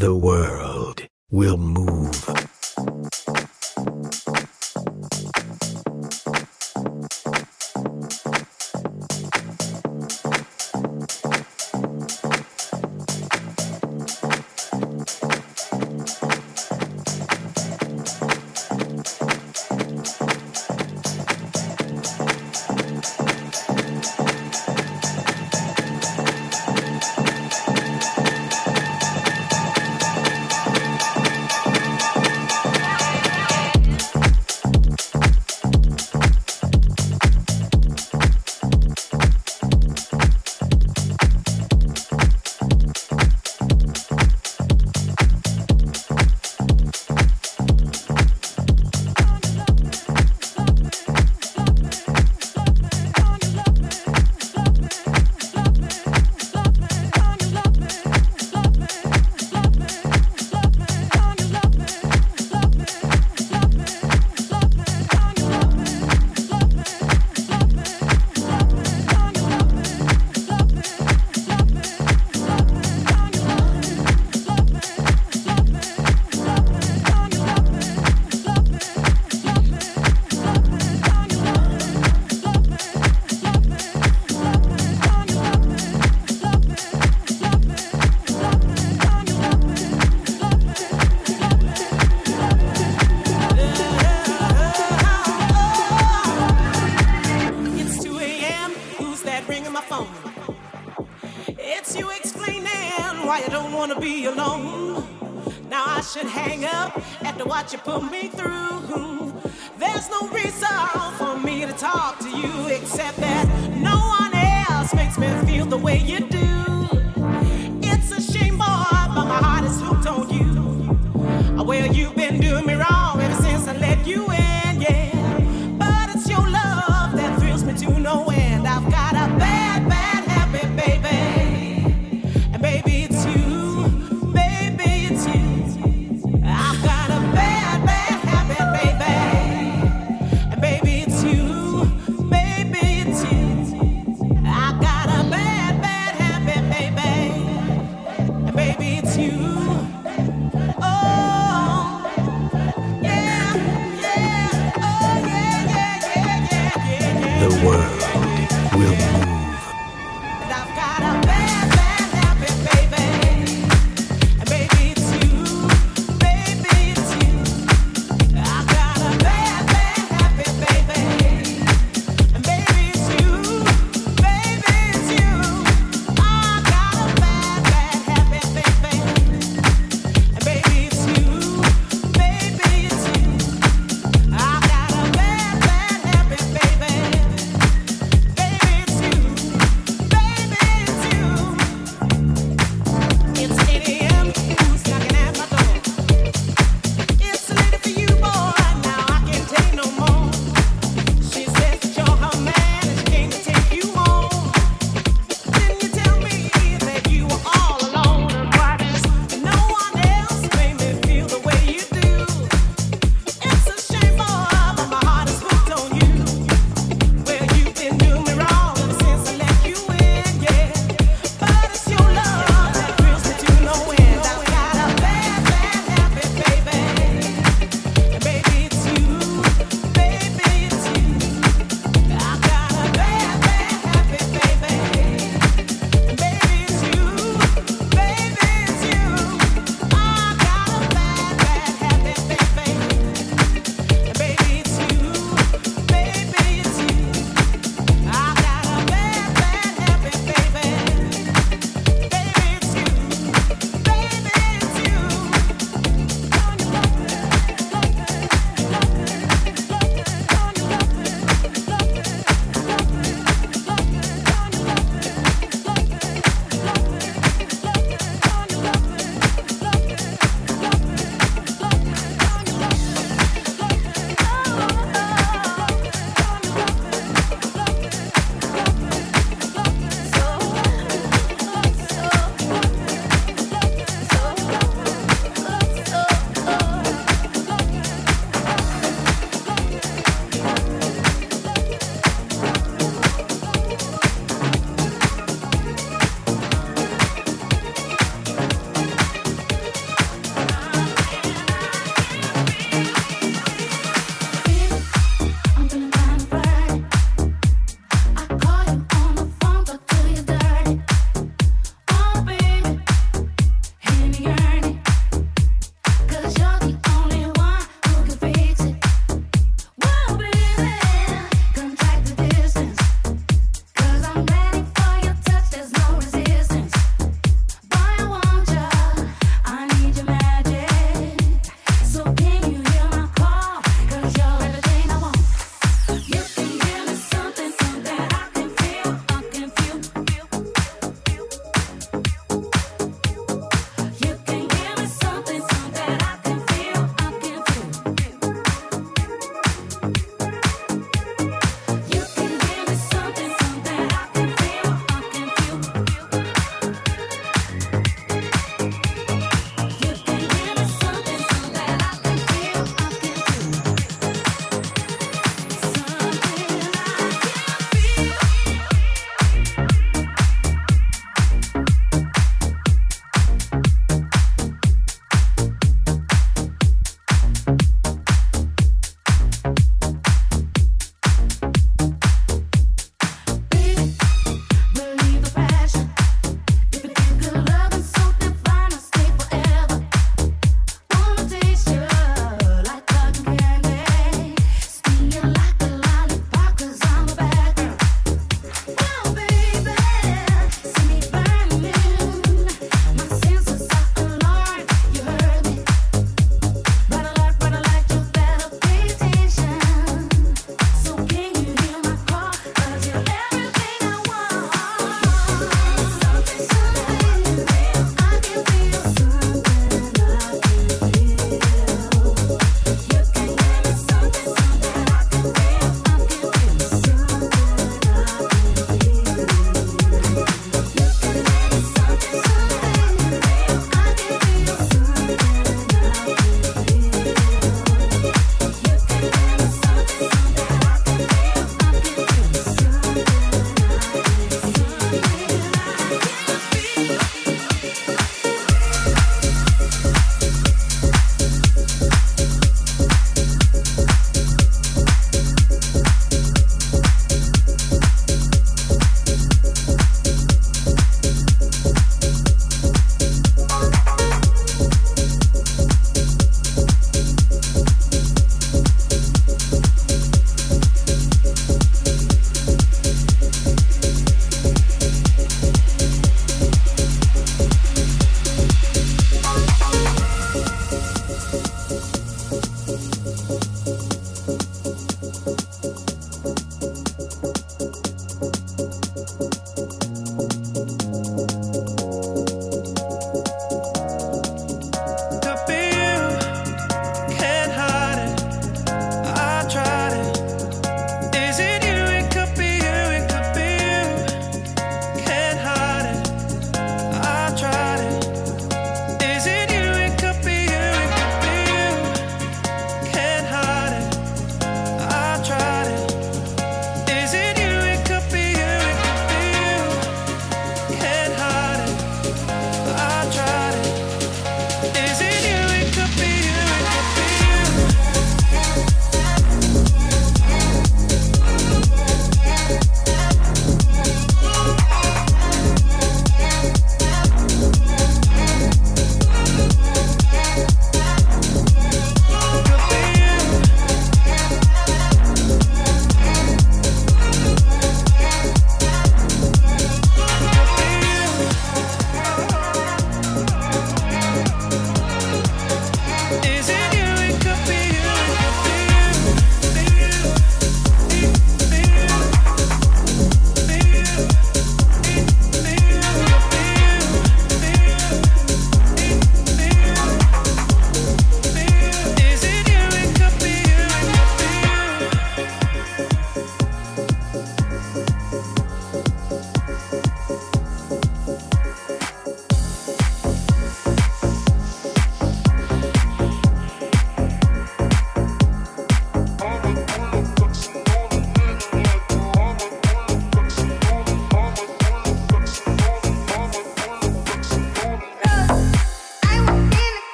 The world will move.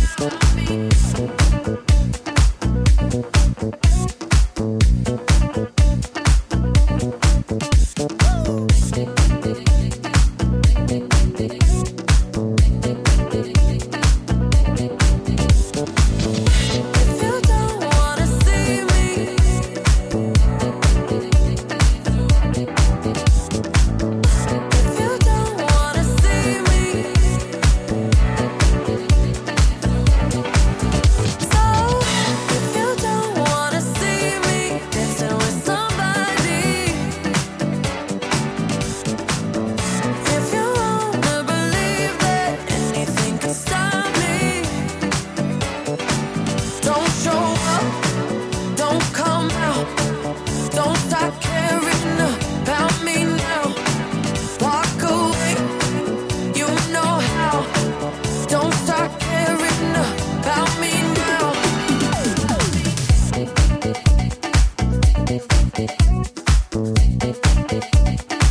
If you. wanna believe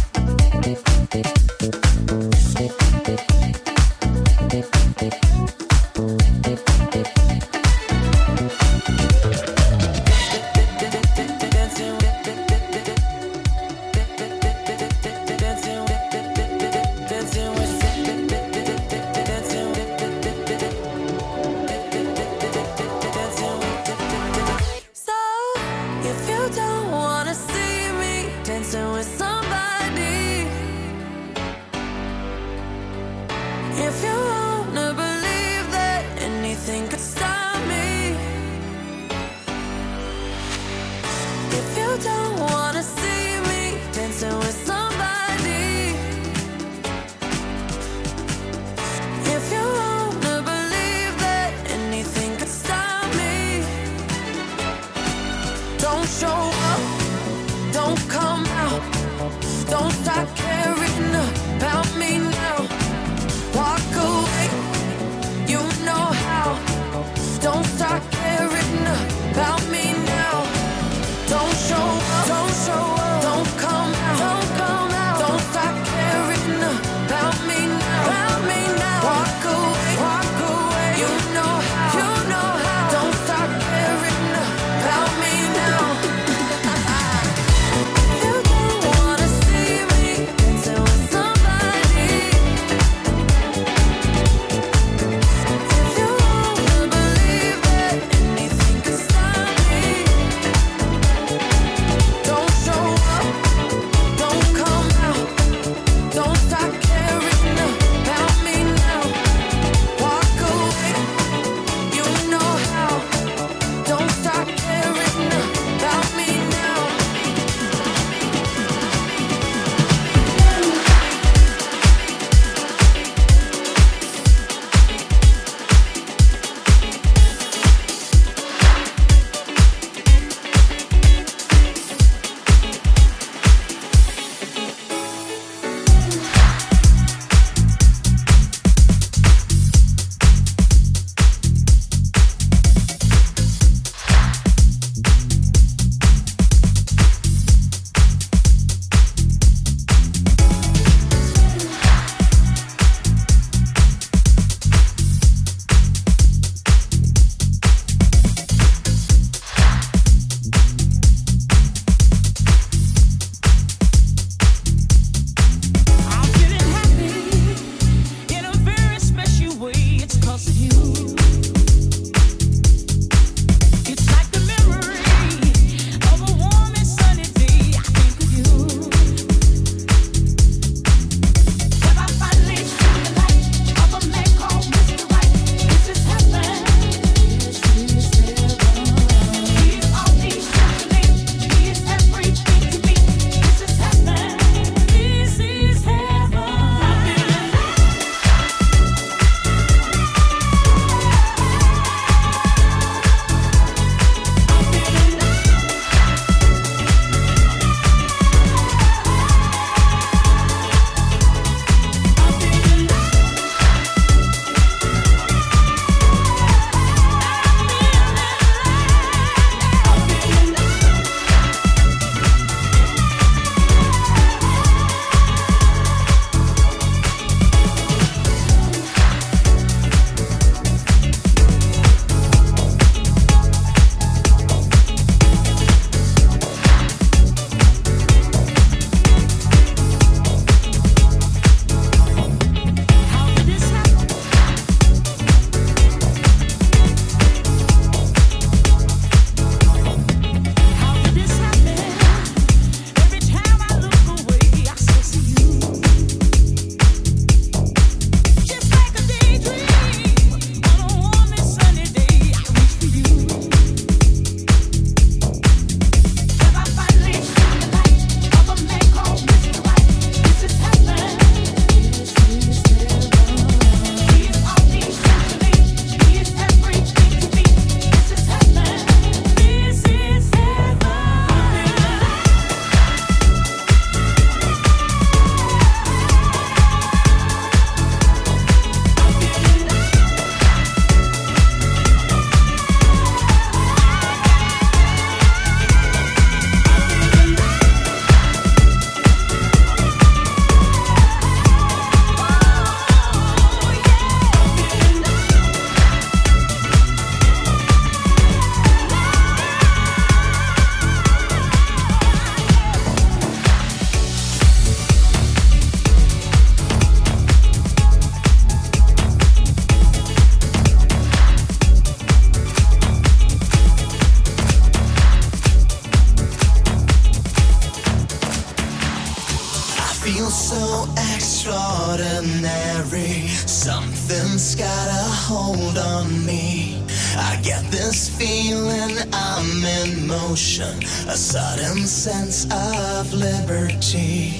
it's got a hold on me. I get this feeling I'm in motion, a sudden sense of liberty.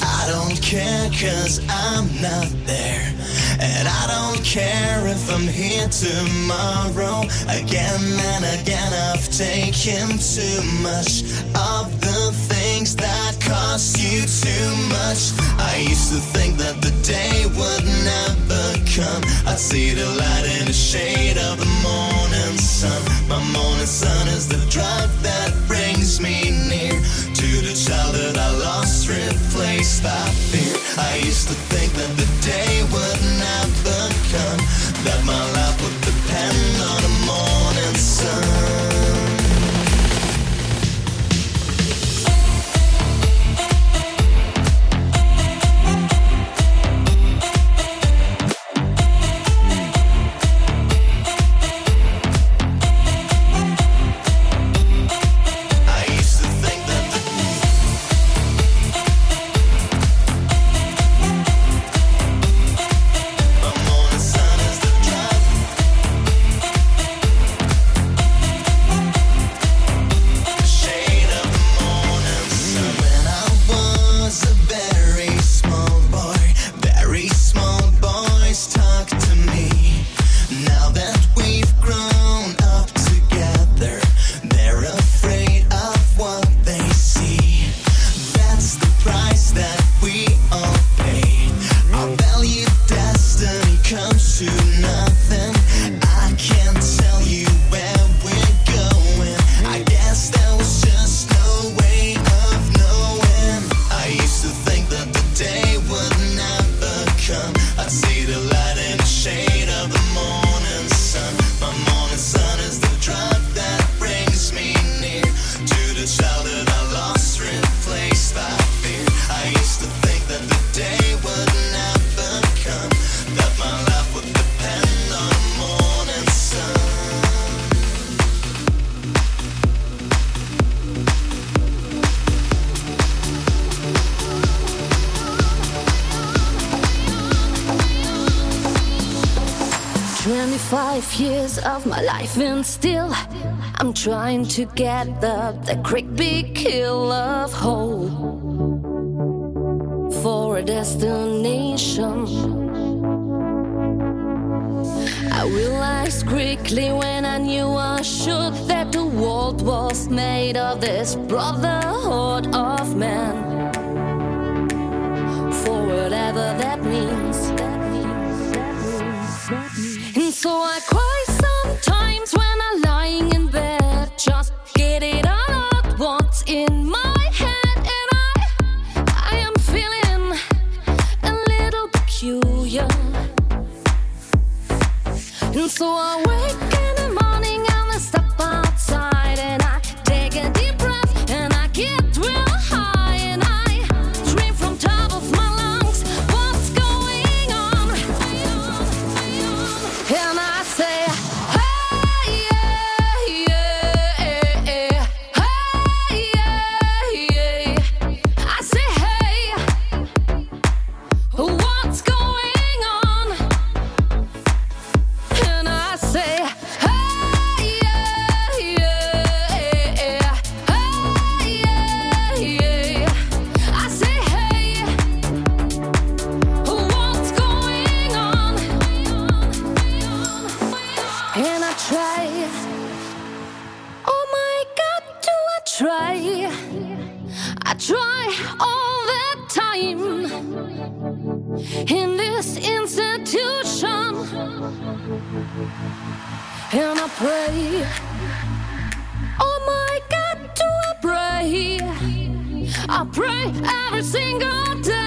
I don't care cause I'm not there. And I don't care if I'm here tomorrow. Again and again, I've taken too much of the things that cost you too much. I used to think that the day would never come. I'd see the light in the shade of the morning sun. My morning sun is the drug that brings me near to the childhood I lost, replaced by fear. I used to think that the day would never of my life, and still I'm trying to get up the great big hill of hope for a destination. I realized quickly when I knew I should that the world was made of this brotherhood of men. time in this institution. And I pray, oh my God, do I pray? I pray every single day.